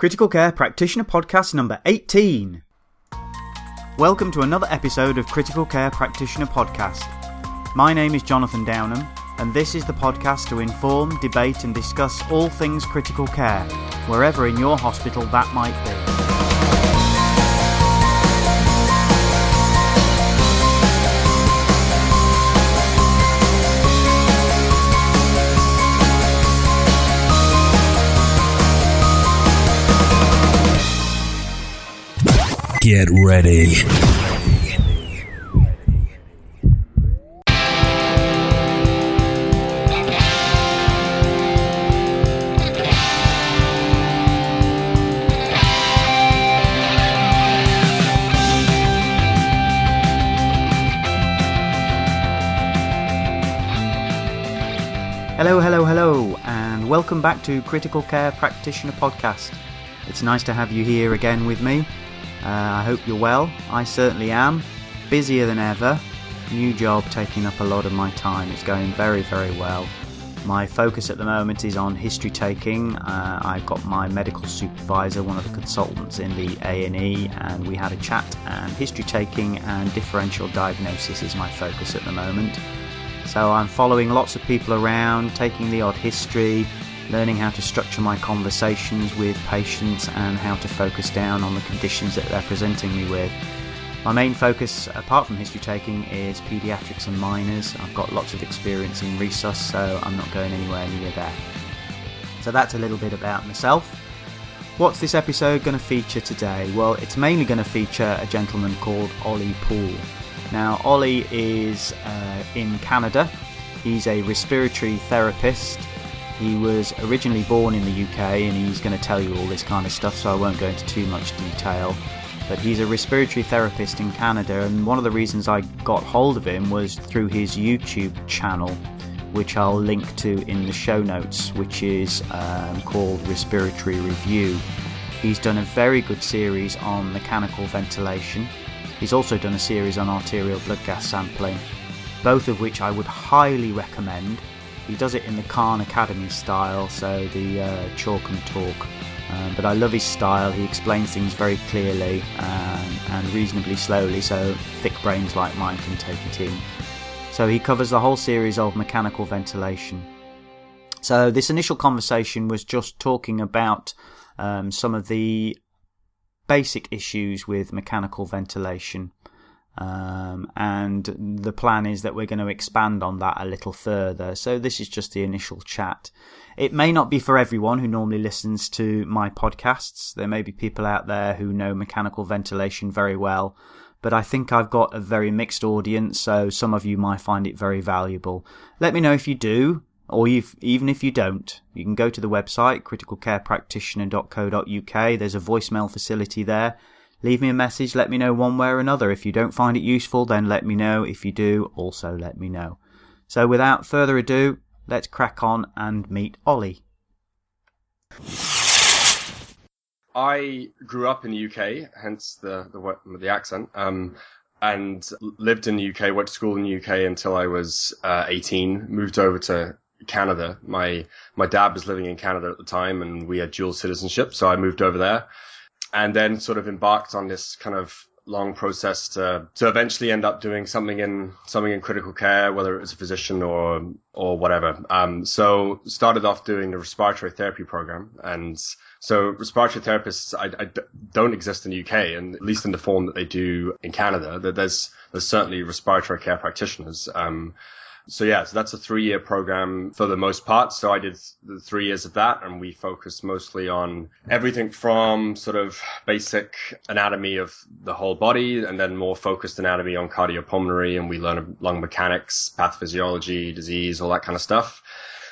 Critical Care Practitioner Podcast number 18. Welcome to another episode of Critical Care Practitioner Podcast. My name is Jonathan Downham, and this is the podcast to inform, debate, and discuss all things critical care, wherever in your hospital that might be. Get ready. Hello, hello, hello, and welcome back to Critical Care Practitioner Podcast. It's nice to have you here again with me. Uh, I hope you're well. I certainly am. Busier than ever. New job taking up a lot of my time. It's going very, very well. My focus at the moment is on history taking. Uh, I've got my medical supervisor, one of the consultants in the A&E, and we had a chat. And history taking and differential diagnosis is my focus at the moment. So I'm following lots of people around, taking the odd history, learning how to structure my conversations with patients and how to focus down on the conditions that they're presenting me with. My main focus, apart from history taking, is paediatrics and minors. I've got lots of experience in resus, so I'm not going anywhere near there. So that's a little bit about myself. What's this episode going to feature today? Well, it's mainly going to feature a gentleman called Ollie Poole. Now, Ollie is uh, in Canada. He's a respiratory therapist he was originally born in the UK and he's going to tell you all this kind of stuff, so I won't go into too much detail. But he's a respiratory therapist in Canada, and one of the reasons I got hold of him was through his YouTube channel, which I'll link to in the show notes, which is um, called Respiratory Review. He's done a very good series on mechanical ventilation. He's also done a series on arterial blood gas sampling, both of which I would highly recommend he does it in the Khan Academy style, so the uh, chalk and talk. Um, but I love his style. He explains things very clearly um, and reasonably slowly, so thick brains like mine can take it in. So he covers the whole series of mechanical ventilation. So this initial conversation was just talking about um, some of the basic issues with mechanical ventilation. Um, and the plan is that we're going to expand on that a little further. So this is just the initial chat. It may not be for everyone who normally listens to my podcasts. There may be people out there who know mechanical ventilation very well, but I think I've got a very mixed audience, so some of you might find it very valuable. Let me know if you do, or if, even if you don't. You can go to the website, criticalcarepractitioner.co.uk. There's a voicemail facility there Leave me a message, let me know one way or another. If you don't find it useful, then let me know. If you do, also let me know. So without further ado, let's crack on and meet Ollie. I grew up in the UK, hence the the, the accent, um, and lived in the UK. Went to school in the UK until I was uh, 18. Moved over to Canada. My my dad was living in Canada at the time, and we had dual citizenship, so I moved over there and then sort of embarked on this kind of long process to to eventually end up doing something in something in critical care, whether it was a physician or or whatever. Um, so started off doing the respiratory therapy program, and so respiratory therapists I, I don't exist in the UK, and at least in the form that they do in Canada. That there's there's certainly respiratory care practitioners. Um, so yeah, so that's a three year program for the most part. So I did the three years of that and we focused mostly on everything from sort of basic anatomy of the whole body and then more focused anatomy on cardiopulmonary and we learn lung mechanics, pathophysiology, disease, all that kind of stuff.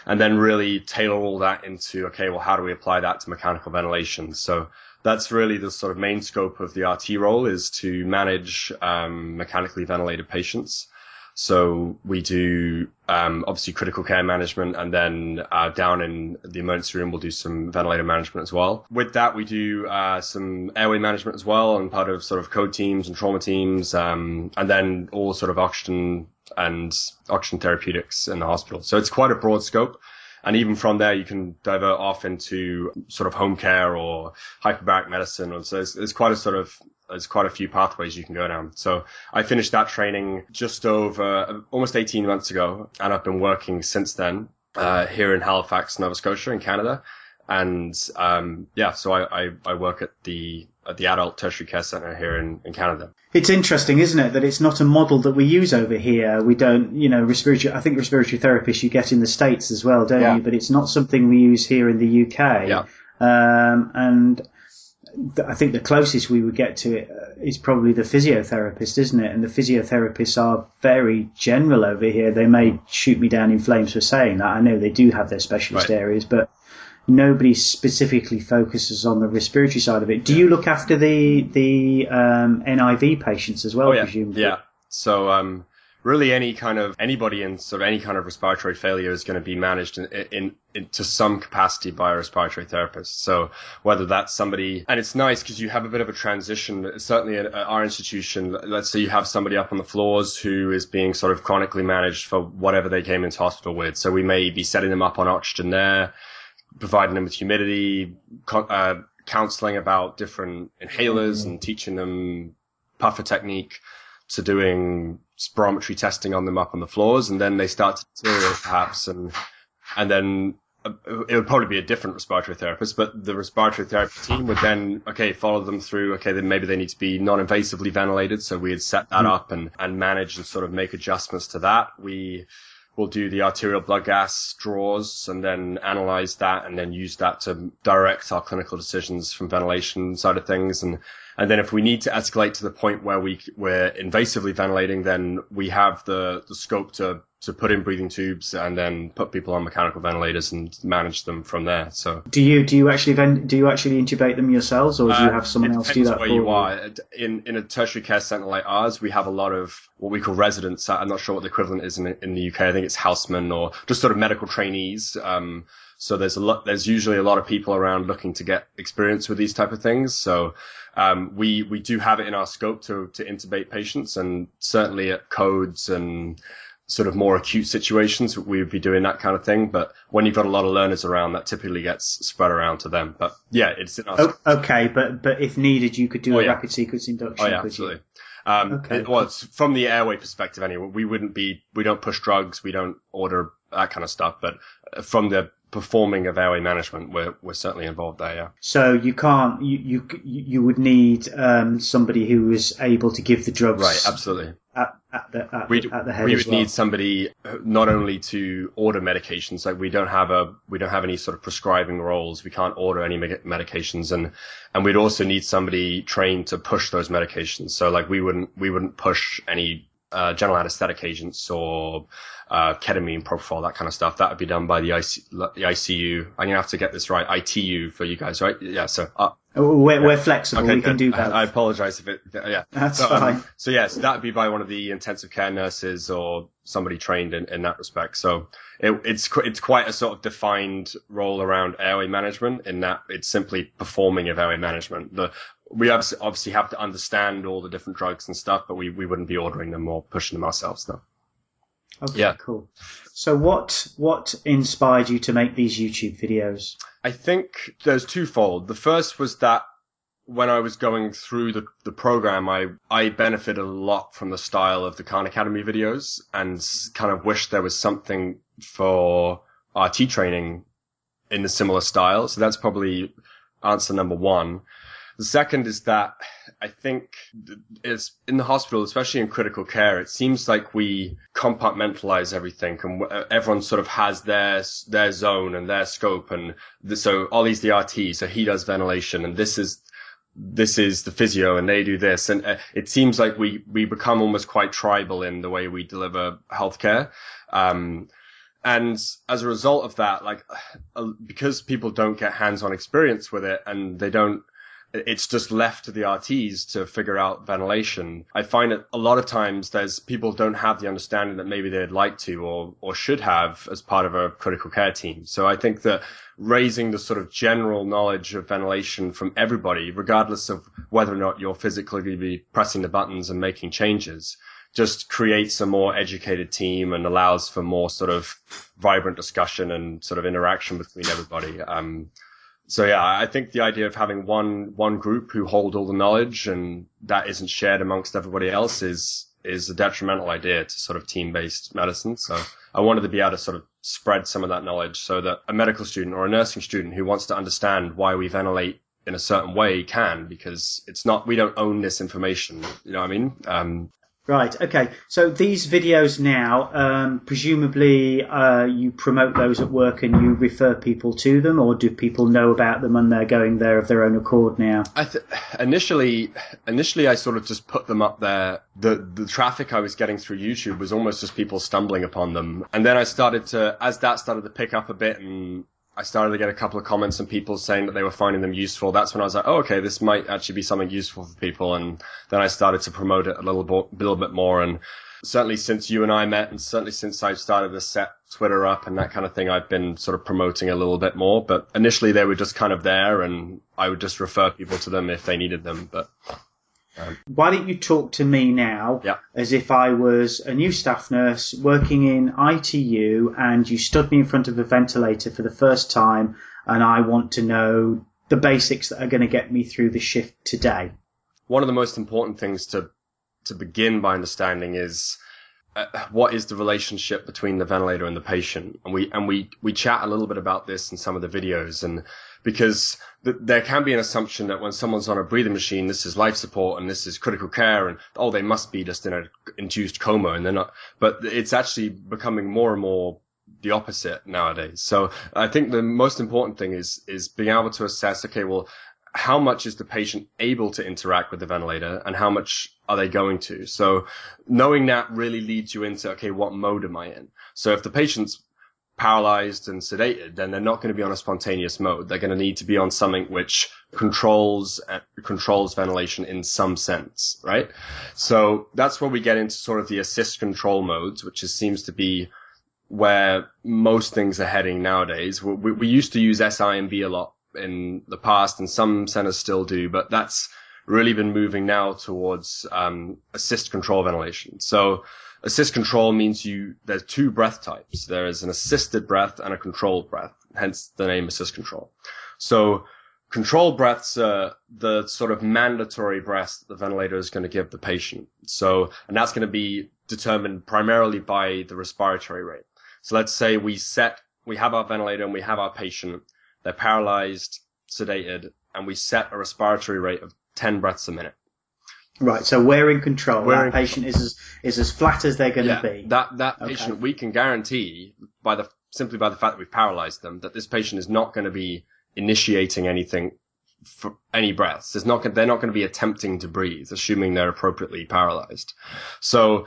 And then really tailor all that into, okay, well, how do we apply that to mechanical ventilation? So that's really the sort of main scope of the RT role is to manage um, mechanically ventilated patients. So we do um, obviously critical care management, and then uh, down in the emergency room, we'll do some ventilator management as well. With that, we do uh, some airway management as well, and part of sort of code teams and trauma teams, um, and then all sort of oxygen and oxygen therapeutics in the hospital. So it's quite a broad scope. and even from there you can divert off into sort of home care or hyperbaric medicine. So it's, there's quite a sort of there's quite a few pathways you can go down. So I finished that training just over almost 18 months ago, and I've been working since then uh, here in Halifax, Nova Scotia, in Canada. And um, yeah, so I, I, I work at the at the adult tertiary care centre here in, in Canada. It's interesting, isn't it, that it's not a model that we use over here. We don't, you know, respiratory. I think respiratory therapists you get in the states as well, don't Yeah. you? But it's not something we use here in the UK. Yeah. Um, and I think the closest we would get to it uh, probably the physiotherapist, isn't it? And the physiotherapists are very general over here. They may shoot me down in flames for saying that. I know they do have their specialist Right. areas, but nobody specifically focuses on the respiratory side of it. Do you look after the the um, NIV patients as well? Oh yeah, presumably? yeah. So um, really, any kind of anybody in sort of any kind of respiratory failure is going to be managed in, in, in to some capacity by a respiratory therapist. So whether that's somebody, and it's nice because you have a bit of a transition. Certainly at our institution, let's say you have somebody up on the floors who is being sort of chronically managed for whatever they came into hospital with. So we may be setting them up on oxygen there, providing them with humidity, uh, counseling about different inhalers and teaching them puffer technique to doing spirometry testing on them up on the floors, and then they start to deteriorate perhaps, and and then uh, it would probably be a different respiratory therapist, but the respiratory therapy team would then okay follow them through. Okay, then maybe they need to be non-invasively ventilated, so we'd set that up and and manage and sort of make adjustments to that. We'll do the arterial blood gas draws and then analyze that and then use that to direct our clinical decisions from ventilation side of things. And, and then if we need to escalate to the point where we, we're invasively ventilating, then we have the, the scope to, to put in breathing tubes and then put people on mechanical ventilators and manage them from there. So Do you do you actually ven- do you actually intubate them yourselves, or do you uh, have someone else do that where for you are. In in a tertiary care centre like ours, we have a lot of what we call residents. I'm not sure what the equivalent is in in the UK. I think it's housemen or just sort of medical trainees. Um, so there's a lot. There's usually a lot of people around looking to get experience with these type of things. So um, we we do have it in our scope to to intubate patients, and certainly at codes and sort of more acute situations, we would be doing that kind of thing. But when you've got a lot of learners around, that typically gets spread around to them. But yeah, it's in our Oh, okay, but but if needed, you could do Oh, a yeah. rapid sequence induction. Oh yeah, absolutely. Um, Okay. it- well, it's from the airway perspective anyway. We wouldn't be, we don't push drugs, we don't order that kind of stuff, but uh, from the performing of airway management, we're, we're certainly involved there, yeah. So you can't you you you would need um, somebody who is able to give the drugs Right, absolutely. at, at the at, We, the- at the head we would well. need somebody uh, not only to order medications, like we don't have a, we don't have any sort of prescribing roles. We can't order any medications and, and we'd also need somebody trained to push those medications. So like we wouldn't, we wouldn't push any, uh, general anesthetic agents or, uh, ketamine, propofol, that kind of stuff. That would be done by the, IC, the ICU. I'm going to have to get this right. ITU for you guys, right? Yeah. So, uh, We're, we're flexible. we can do that. I, I apologize if it, yeah. That's so, um, fine. so yes, that would be by one of the intensive care nurses or somebody trained in, in that respect. So it, it's it's quite a sort of defined role around airway management in that it's simply performing of airway management. The we obviously, have to understand all the different drugs and stuff, but we, we wouldn't be ordering them or pushing them ourselves. No. Okay, yeah. cool. So what what inspired you to make these YouTube videos? I think there's twofold. The first was that when I was going through the, the program, I, I benefited a lot from the style of the Khan Academy videos and kind of wished there was something for RT training in a similar style. So that's probably answer number one. The second is that I think it's in the hospital, especially in critical care, it seems like we compartmentalize everything and everyone sort of has their, their zone and their scope. And the, so Ollie's the RT, so he does ventilation and this is, this is the physio and they do this. And uh, it seems like we, we become almost quite tribal in the way we deliver healthcare. Um, and as a result of that, like, uh, because people don't get hands-on experience with it and they don't, it's just left to the RTs to figure out ventilation. I find that a lot of times there's people don't have the understanding that maybe they'd like to or, or should have as part of a critical care team. So I think that raising the sort of general knowledge of ventilation from everybody, regardless of whether or not you're physically be pressing the buttons and making changes, just creates a more educated team and allows for more sort of vibrant discussion and sort of interaction between everybody. Um, so yeah, I think the idea of having one one group who hold all the knowledge and that isn't shared amongst everybody else is is a detrimental idea to sort of team based medicine. So I wanted to be able to sort of spread some of that knowledge so that a medical student or a nursing student who wants to understand why we ventilate in a certain way can because it's not we don't own this information you know what i mean um, Right. Okay. So these videos now, um, presumably, uh, you promote those at work and you refer people to them, or do people know about them and they're going there of their own accord now? I th- initially, initially, I sort of just put them up there. The the traffic I was getting through YouTube was almost just people stumbling upon them, and then I started to, as that started to pick up a bit and I started to get a couple of comments and people saying that they were finding them useful. That's when I was like, oh, okay, this might actually be something useful for people. And then I started to promote it a little, bo- little bit more. And certainly since you and I met and certainly since I started to set Twitter up and that kind of thing, I've been sort of promoting a little bit more. But initially they were just kind of there and I would just refer people to them if they needed them. But Why don't you talk to me now yeah. as if I was a new staff nurse working in ITU and you stood me in front of a ventilator for the first time and I want to know the basics that are going to get me through the shift today? One of the most important things to to begin by understanding is uh, what is the relationship between the ventilator and the patient and we and we we chat a little bit about this in some of the videos and because th- there can be an assumption that when someone's on a breathing machine, this is life support and this is critical care and, oh, they must be just in an induced coma and they're not, but it's actually becoming more and more the opposite nowadays. So I think the most important thing is, is being able to assess, okay, well, how much is the patient able to interact with the ventilator and how much are they going to? So knowing that really leads you into, okay, what mode am I in? So if the patient's paralyzed and sedated, then they're not going to be on a spontaneous mode. They're going to need to be on something which controls uh, controls ventilation in some sense, right? So that's where we get into sort of the assist control modes, which is, seems to be where most things are heading nowadays. We, we used to use SIMV a lot in the past, and some centers still do, but that's really been moving now towards um, assist control ventilation. So Assist control means you, there's two breath types. There is an assisted breath and a controlled breath, hence the name assist control. So controlled breaths are the sort of mandatory breaths that the ventilator is going to give the patient. So, and that's going to be determined primarily by the respiratory rate. So let's say we set, we have our ventilator and we have our patient. They're paralyzed, sedated, and we set a respiratory rate of 10 breaths a minute. Right, so we're in control. We're that in patient is as is as flat as they're going to yeah, be. That that okay. patient, we can guarantee by the simply by the fact that we've paralyzed them that this patient is not going to be initiating anything for any breaths. There's not they're not going to be attempting to breathe, assuming they're appropriately paralyzed. So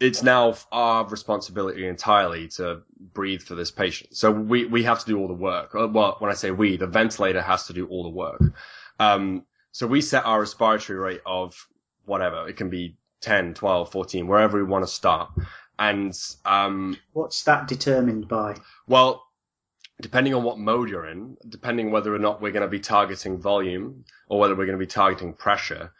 it's now our responsibility entirely to breathe for this patient. So we we have to do all the work. Uh, well, when I say we, the ventilator has to do all the work. Um, so we set our respiratory rate of whatever. It can be 10, 12, 14, wherever we want to start. And um, what's that determined by? Well, depending on what mode you're in, depending whether or not we're going to be targeting volume or whether we're going to be targeting pressure,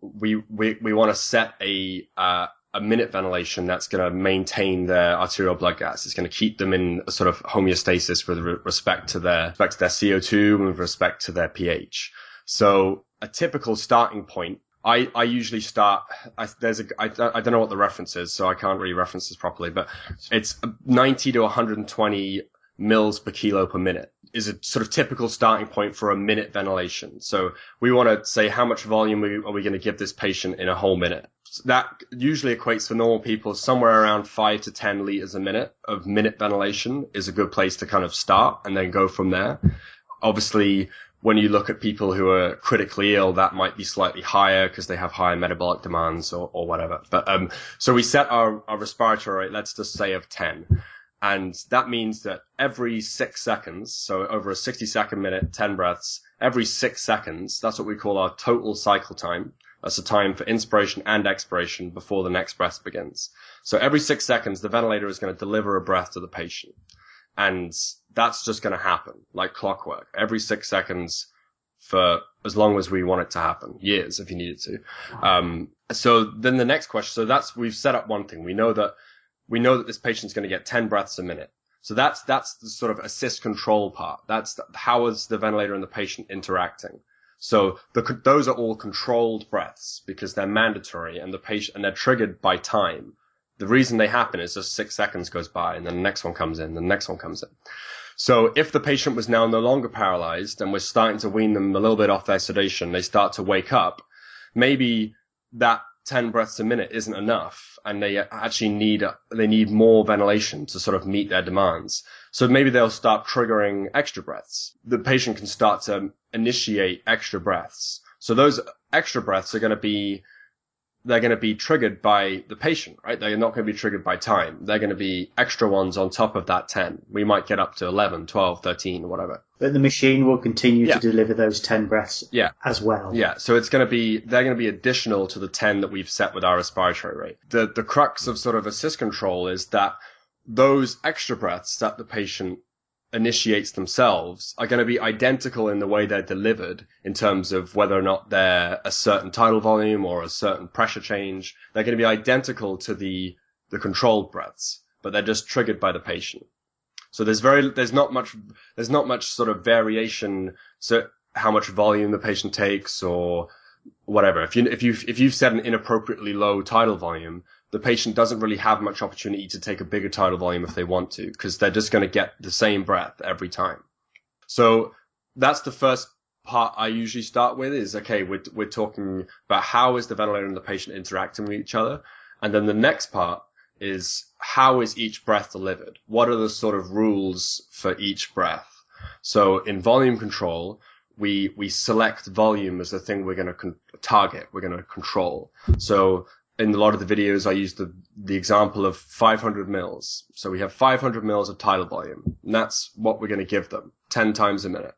we we, we want to set a uh, a minute ventilation that's going to maintain their arterial blood gas. It's going to keep them in a sort of homeostasis with respect to their respect to their CO2 and with respect to their pH. So a typical starting point I, I usually start. I, there's a. I, I don't know what the reference is, so I can't really reference this properly. But it's 90 to 120 mils per kilo per minute is a sort of typical starting point for a minute ventilation. So we want to say how much volume are we going to give this patient in a whole minute. That usually equates for normal people somewhere around five to 10 liters a minute of minute ventilation is a good place to kind of start and then go from there. Obviously, when you look at people who are critically ill, that might be slightly higher because they have higher metabolic demands or, or whatever. But um, so we set our, our respiratory rate, let's just say of 10. And that means that every six seconds, so over a 60 second minute, 10 breaths, every six seconds, that's what we call our total cycle time. That's the time for inspiration and expiration before the next breath begins. So every six seconds, the ventilator is going to deliver a breath to the patient. And that's just going to happen like clockwork. Every six seconds for as long as we want it to happen, years if you need it to. Um, so then the next question, so that's, we've set up one thing. We know that, we know that this patient's going to get 10 breaths a minute. So that's, that's the sort of assist control part. That's the, how is the ventilator and the patient interacting? So the, those are all controlled breaths because they're mandatory and the patient, and they're triggered by time. The reason they happen is just six seconds goes by and then the next one comes in, the next one comes in. So if the patient was now no longer paralyzed and we're starting to wean them a little bit off their sedation, they start to wake up, maybe that 10 breaths a minute isn't enough and they actually need, they need more ventilation to sort of meet their demands. So maybe they'll start triggering extra breaths. The patient can start to initiate extra breaths. So those extra breaths are going to be they're going to be triggered by the patient, right? They're not going to be triggered by time. They're going to be extra ones on top of that 10. We might get up to 11, 12, 13, whatever. But the machine will continue yeah. to deliver those 10 breaths yeah. as well. Yeah. So it's going to be, they're going to be additional to the 10 that we've set with our respiratory rate. The, the crux of sort of assist control is that those extra breaths that the patient initiates themselves are going to be identical in the way they're delivered in terms of whether or not they're a certain tidal volume or a certain pressure change. They're going to be identical to the, the controlled breaths, but they're just triggered by the patient. So there's very, there's not much, there's not much sort of variation. So how much volume the patient takes or whatever. If you, if you, if you've set an inappropriately low tidal volume, the patient doesn't really have much opportunity to take a bigger tidal volume if they want to, because they're just going to get the same breath every time. So that's the first part I usually start with is, okay, we're, we're talking about how is the ventilator and the patient interacting with each other. And then the next part is how is each breath delivered? What are the sort of rules for each breath? So in volume control, we, we select volume as the thing we're going to con- target, we're going to control. So in a lot of the videos, I use the, the example of 500 mils. So we have 500 mils of tidal volume, and that's what we're going to give them 10 times a minute.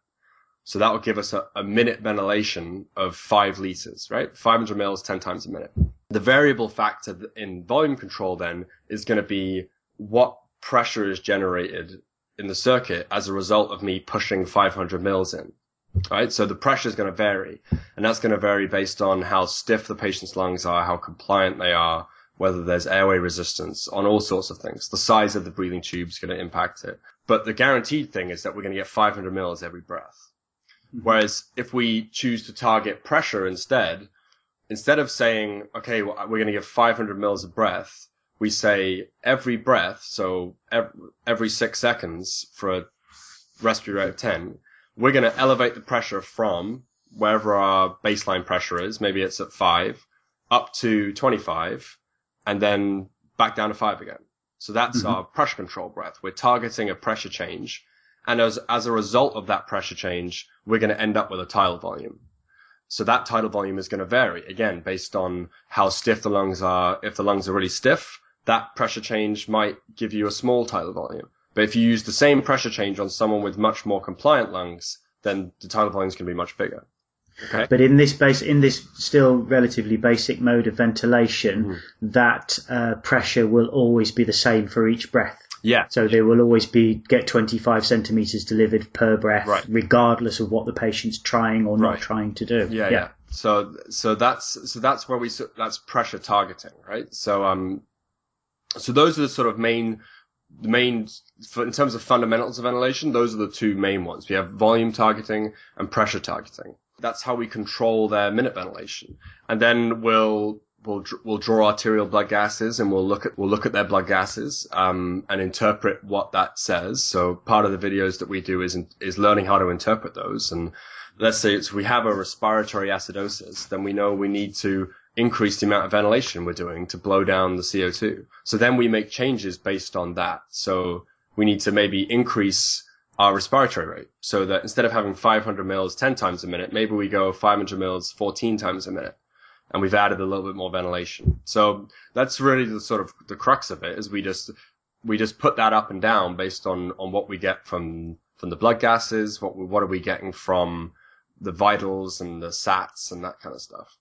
So that will give us a, a minute ventilation of five liters, right? 500 mils 10 times a minute. The variable factor in volume control then is going to be what pressure is generated in the circuit as a result of me pushing 500 mils in right? So the pressure is going to vary, and that's going to vary based on how stiff the patient's lungs are, how compliant they are, whether there's airway resistance, on all sorts of things. The size of the breathing tube is going to impact it. But the guaranteed thing is that we're going to get 500 mils every breath. Mm-hmm. Whereas if we choose to target pressure instead, instead of saying, okay, well, we're going to give 500 mils of breath, we say every breath, so every six seconds for a respiratory rate of 10, we're going to elevate the pressure from wherever our baseline pressure is, maybe it's at five, up to 25, and then back down to five again. So that's mm-hmm. our pressure control breath. We're targeting a pressure change. And as, as a result of that pressure change, we're going to end up with a tidal volume. So that tidal volume is going to vary again based on how stiff the lungs are. If the lungs are really stiff, that pressure change might give you a small tidal volume. But if you use the same pressure change on someone with much more compliant lungs, then the tidal volume is going to be much bigger. Okay. But in this base, in this still relatively basic mode of ventilation, mm. that uh, pressure will always be the same for each breath. Yeah. So they will always be get 25 centimeters delivered per breath, right. regardless of what the patient's trying or not right. trying to do. Yeah, yeah, yeah. So so that's so that's where we that's pressure targeting, right? So um, so those are the sort of main the main, in terms of fundamentals of ventilation, those are the two main ones. We have volume targeting and pressure targeting. That's how we control their minute ventilation. And then we'll, we'll, we'll draw arterial blood gases and we'll look at, we'll look at their blood gases, um, and interpret what that says. So part of the videos that we do is, is learning how to interpret those. And let's say it's, we have a respiratory acidosis, then we know we need to increase the amount of ventilation we're doing to blow down the CO2. So then we make changes based on that. So we need to maybe increase our respiratory rate so that instead of having 500 mils 10 times a minute, maybe we go 500 mils 14 times a minute. And we've added a little bit more ventilation. So that's really the sort of the crux of it is we just, we just put that up and down based on, on what we get from, from the blood gases, what, what are we getting from the vitals and the sats and that kind of stuff.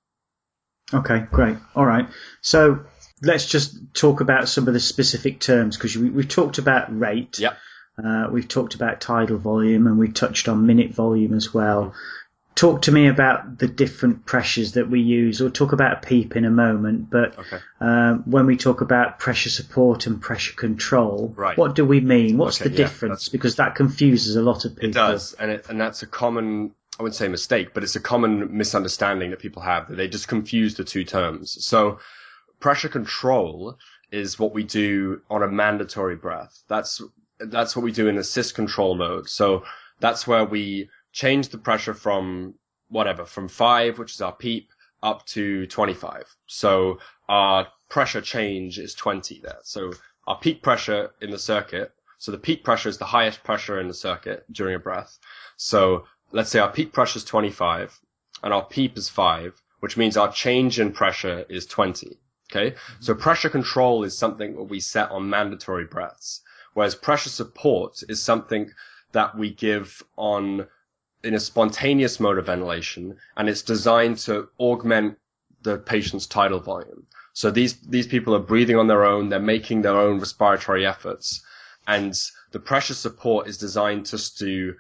Okay, great. All right. So let's just talk about some of the specific terms because we, have talked about rate. Yep. Uh, we've talked about tidal volume and we touched on minute volume as well. talk to me about the different pressures that we use. We'll talk about a PEEP in a moment, but Okay. um, when we talk about pressure support and pressure control, Right. what do we mean? What's Okay, the yeah, difference? Because that confuses a lot of people. It does, and it, and that's a common I wouldn't say mistake, but it's a common misunderstanding that people have that they just confuse the two terms. So pressure control is what we do on a mandatory breath. That's that's what we do in assist control mode. So that's where we change the pressure from whatever, from five, which is our PEEP, up to 25. So our pressure change is 20 there. So our peak pressure in the circuit. So the peak pressure is the highest pressure in the circuit during a breath. So let's say our peak pressure is 25 and our PEEP is 5, which means our change in pressure is 20. Okay. So pressure control is something that we set on mandatory breaths, whereas pressure support is something that we give on in a spontaneous mode of ventilation and it's designed to augment the patient's tidal volume. So these, these people are breathing on their own. They're making their own respiratory efforts and the pressure support is designed just to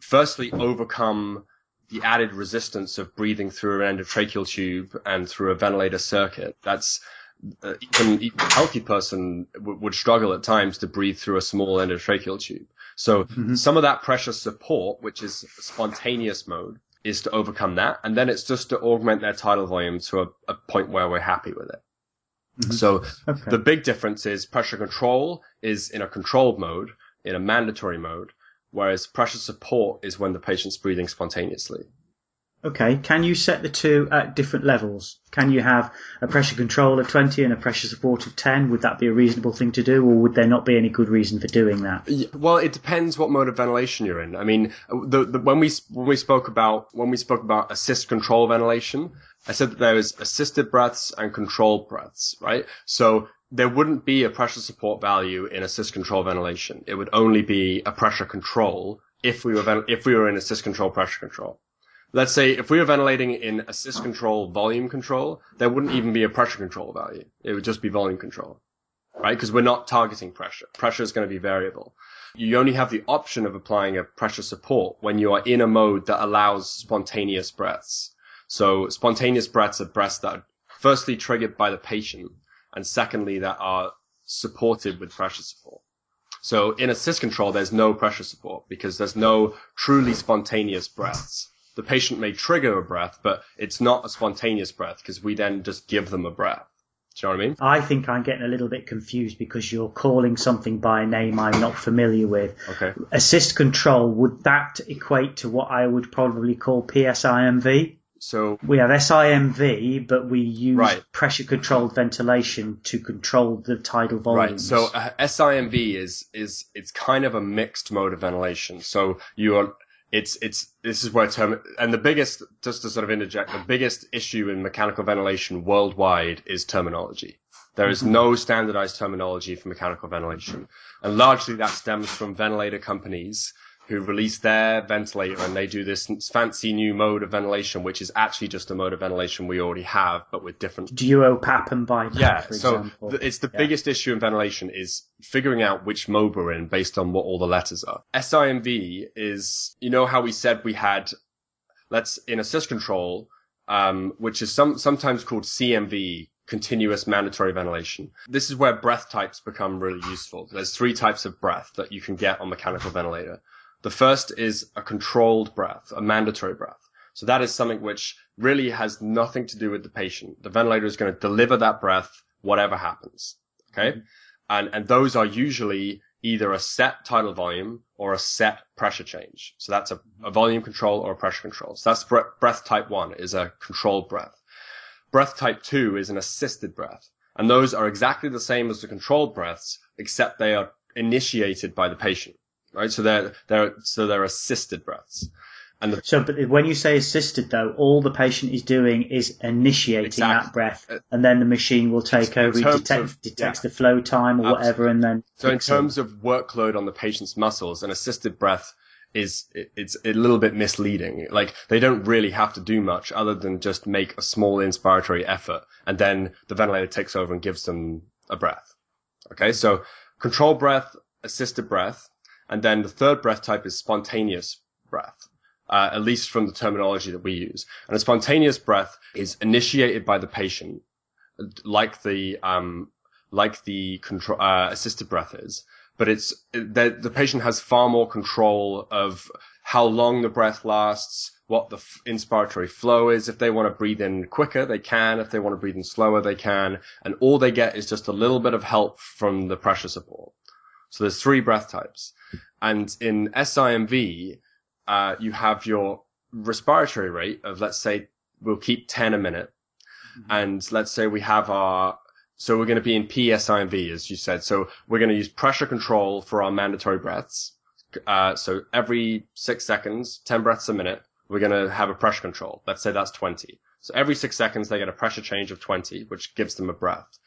firstly overcome the added resistance of breathing through an endotracheal tube and through a ventilator circuit. That's uh, even, even a healthy person w- would struggle at times to breathe through a small endotracheal tube. So some of that pressure support, which is spontaneous mode, is to overcome that. And then it's just to augment their tidal volume to a, a point where we're happy with it. So Okay. the big difference is pressure control is in a controlled mode, in a mandatory mode, whereas pressure support is when the patient's breathing spontaneously. Okay, can you set the two at different levels? Can you have a pressure control of 20 and a pressure support of 10? Would that be a reasonable thing to do, or would there not be any good reason for doing that? Well, it depends what mode of ventilation you're in. I mean, the, the, when we when we spoke about when we spoke about assist control ventilation, I said that there is assisted breaths and controlled breaths, right? So there wouldn't be a pressure support value in assist control ventilation. It would only be a pressure control if we were ven- if we were in assist control pressure control. Let's say if we were ventilating in assist control volume control, there wouldn't even be a pressure control value. It would just be volume control right? Because we're not targeting pressure. Pressure is going to be variable. You only have the option of applying a pressure support when you are in a mode that allows spontaneous breaths. So spontaneous breaths are breaths that are firstly triggered by the patient and secondly that are supported with pressure support. So in assist control, there's no pressure support because there's no truly spontaneous breaths. The patient may trigger a breath, but it's not a spontaneous breath because we then just give them a breath. Do you know what I mean? I think I'm getting a little bit confused because you're calling something by a name I'm not familiar with. Okay. Assist control, would that equate to what I would probably call PSIMV? So We have SIMV, but we use Right. pressure controlled ventilation to control the tidal Right. So uh, SIMV is is it's kind of a mixed mode of ventilation. So you are it's it's this is where term and the biggest just to sort of interject the biggest issue in mechanical ventilation worldwide is terminology. There is no standardized terminology for mechanical ventilation, and largely that stems from ventilator companies who release their ventilator and they do this fancy new mode of ventilation, which is actually just a mode of ventilation we already have, but with different DuoPAP and BiPAP, yeah, for so th- it's the Yeah. biggest issue in ventilation is figuring out which mode we're in based on what all the letters are. SIMV is, you know how we said we had, let's, in assist control, um, which is some, sometimes called CMV, continuous mandatory ventilation. This is where breath types become really useful. There's three types of breath that you can get on mechanical ventilator. The first is a controlled breath, a mandatory breath. So that is something which really has nothing to do with the patient. The ventilator is going to deliver that breath, whatever happens. Okay. Mm-hmm. And, and those are usually either a set tidal volume or a set pressure change. So that's a, a volume control or a pressure control. So that's bre- breath type one is a controlled breath. Breath type two is an assisted breath. And those are exactly the same as the controlled breaths, except they are initiated by the patient. Right. So they're, they're, so they're assisted breaths. And the So, but when you say assisted, though, all the patient is doing is initiating Exactly. that breath, Uh, and then the machine will take over, it detect, of- detects yeah. the flow time or whatever, and then. So in terms of workload on the patient's muscles, an assisted breath is it- it's a little bit misleading. Like they don't really have to do much other than just make a small inspiratory effort, and then the ventilator takes over and gives them a breath. Okay, so control breath, assisted breath, and then the third breath type is spontaneous breath. uh, at least from the terminology that we use. And a spontaneous breath is initiated by the patient, like the um, like the control uh, assisted breath is, but it's the, the patient has far more control of how long the breath lasts, what the f- inspiratory flow is. If they want to breathe in quicker, they can. If they want to breathe in slower, they can. And all they get is just a little bit of help from the pressure support. So there's three breath types. And in SIMV, uh, you have your respiratory rate of, let's say, we'll keep 10 a minute. Mm-hmm. And let's say we have our, so we're going to be in PSIMV, as you said. So we're going to use pressure control for our mandatory breaths. Uh, so every six seconds, 10 breaths a minute, we're going to have a pressure control. Let's say that's 20. So every six seconds, they get a pressure change of 20, which gives them a breath.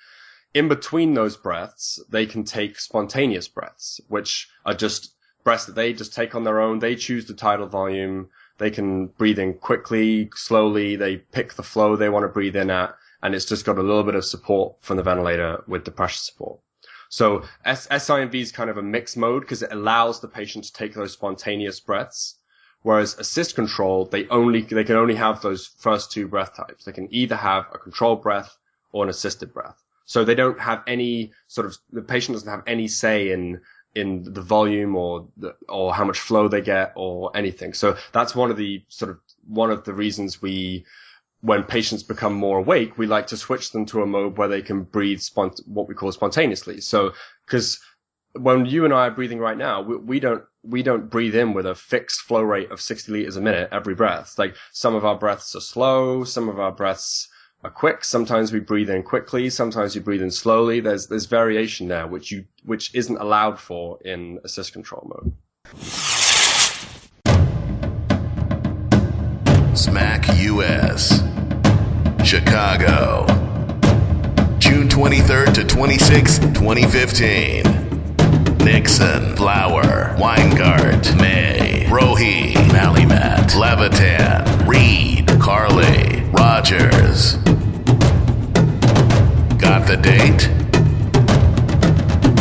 In between those breaths, they can take spontaneous breaths, which are just breaths that they just take on their own. They choose the tidal volume. They can breathe in quickly, slowly. They pick the flow they want to breathe in at. And it's just got a little bit of support from the ventilator with the pressure support. So SIMV is kind of a mixed mode because it allows the patient to take those spontaneous breaths. Whereas assist control, they only, they can only have those first two breath types. They can either have a controlled breath or an assisted breath. So they don't have any sort of, the patient doesn't have any say in in the volume or the, or how much flow they get or anything. So that's one of the sort of one of the reasons we when patients become more awake, we like to switch them to a mode where they can breathe spont- what we call spontaneously. So, because when you and I are breathing right now, we, we, don't we don't breathe in with a fixed flow rate of 60 liters a minute every breath. Like some of our breaths are slow, some of our breaths are quick. Sometimes we breathe in quickly. Sometimes we breathe in slowly. There's there's variation there, which you which isn't allowed for in assist control mode. SMACC US, Chicago, June 23rd to 26th, 2015. Nickson, Flower, Weingart, May, Rohi, Malimat, Levitan, Reid, Carley, Rogers. The date?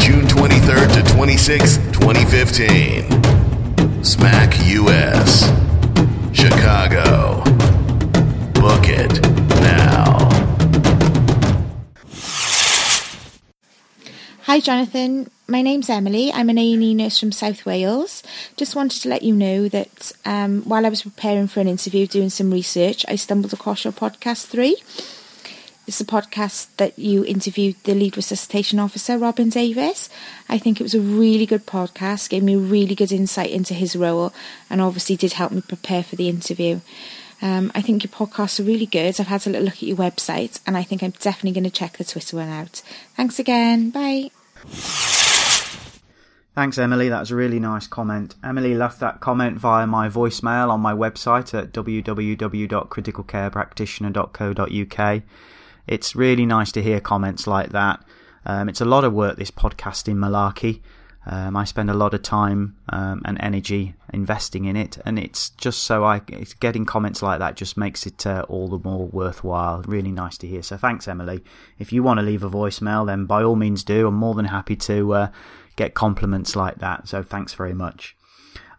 June 23rd to 26th, 2015. SMACC US. Chicago. Book it now. Hi, Jonathan. My name's Emily. I'm an A&E nurse from South Wales. Just wanted to let you know that um, while I was preparing for an interview, doing some research, I stumbled across your podcast three. It's a podcast that you interviewed the lead resuscitation officer, Robin Davis. I think it was a really good podcast, gave me a really good insight into his role, and obviously did help me prepare for the interview. Um, I think your podcasts are really good. I've had a little look at your website, and I think I'm definitely going to check the Twitter one out. Thanks again. Bye. Thanks, Emily. That was a really nice comment. Emily left that comment via my voicemail on my website at www.criticalcarepractitioner.co.uk. It's really nice to hear comments like that. Um, it's a lot of work, this podcasting malarkey. Um, I spend a lot of time um, and energy investing in it, and it's just so I getting comments like that just makes it uh, all the more worthwhile. Really nice to hear. So thanks, Emily. If you want to leave a voicemail, then by all means do. I'm more than happy to uh, get compliments like that. So thanks very much.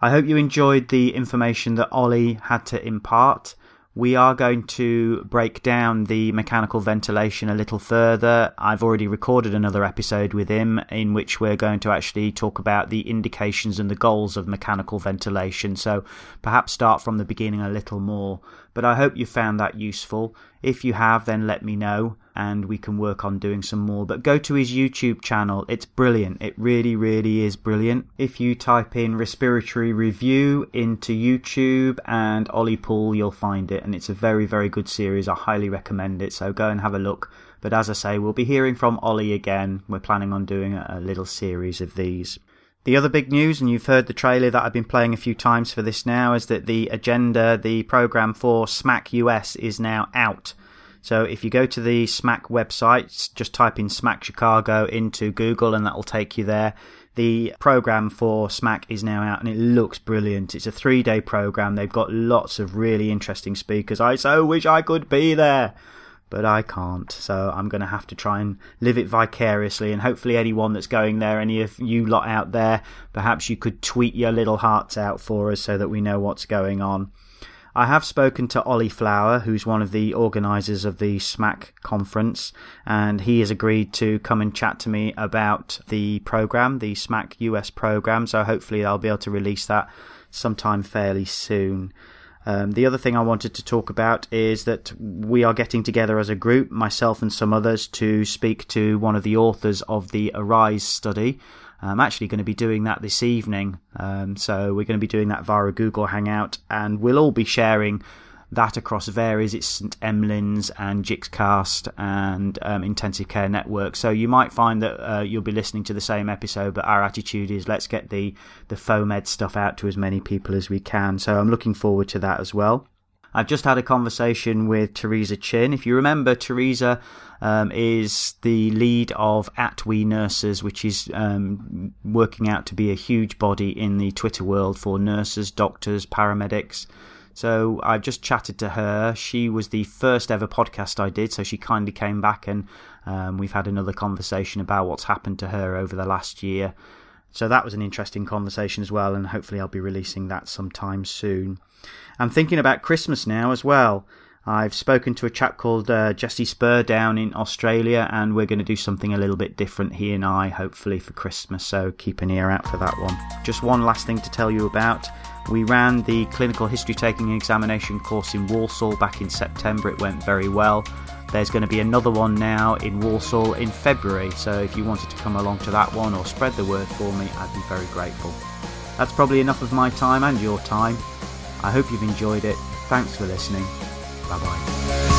I hope you enjoyed the information that Ollie had to impart we are going to break down the mechanical ventilation a little further. I've already recorded another episode with him in which we're going to actually talk about the indications and the goals of mechanical ventilation. So perhaps start from the beginning a little more. But I hope you found that useful. If you have, then let me know and we can work on doing some more. But go to his YouTube channel. It's brilliant. It really, really is brilliant. If you type in respiratory review into YouTube and Ollie Poole, you'll find it. And it's a very, very good series. I highly recommend it. So go and have a look. But as I say, we'll be hearing from Ollie again. We're planning on doing a little series of these. The other big news, and you've heard the trailer that I've been playing a few times for this now, is that the agenda, the program for SMACC US is now out. So if you go to the SMACC website, just type in SMACC Chicago into Google and that will take you there. The program for SMACC is now out and it looks brilliant. It's a three day program. They've got lots of really interesting speakers. I so wish I could be there. But I can't. So I'm going to have to try and live it vicariously. And hopefully, anyone that's going there, any of you lot out there, perhaps you could tweet your little hearts out for us so that we know what's going on. I have spoken to Ollie Flower, who's one of the organisers of the SMACC conference, and he has agreed to come and chat to me about the program, the SMACC US program. So hopefully, I'll be able to release that sometime fairly soon. Um, the other thing I wanted to talk about is that we are getting together as a group, myself and some others, to speak to one of the authors of the Arise study. I'm actually going to be doing that this evening. Um, so we're going to be doing that via a Google Hangout, and we'll all be sharing that across various it's St Emlyn's and Jixcast and um, Intensive Care Network. So you might find that uh, you'll be listening to the same episode, but our attitude is let's get the the FOAMed stuff out to as many people as we can. So I'm looking forward to that as well. I've just had a conversation with Teresa Chinn. If you remember, Teresa um, is the lead of At We Nurses, which is um, working out to be a huge body in the Twitter world for nurses, doctors, paramedics. So I've just chatted to her. She was the first ever podcast I did, so she kindly came back and um, we've had another conversation about what's happened to her over the last year. So that was an interesting conversation as well, and hopefully I'll be releasing that sometime soon. I'm thinking about Christmas now as well. I've spoken to a chap called uh, Jesse Spurr down in Australia, and we're going to do something a little bit different, he and I, hopefully for Christmas. So keep an ear out for that one. Just one last thing to tell you about. We ran the clinical history taking examination course in Walsall back in September. It went very well. There's going to be another one now in Walsall in February, so if you wanted to come along to that one or spread the word for me, I'd be very grateful. That's probably enough of my time and your time. I hope you've enjoyed it. Thanks for listening. Bye bye.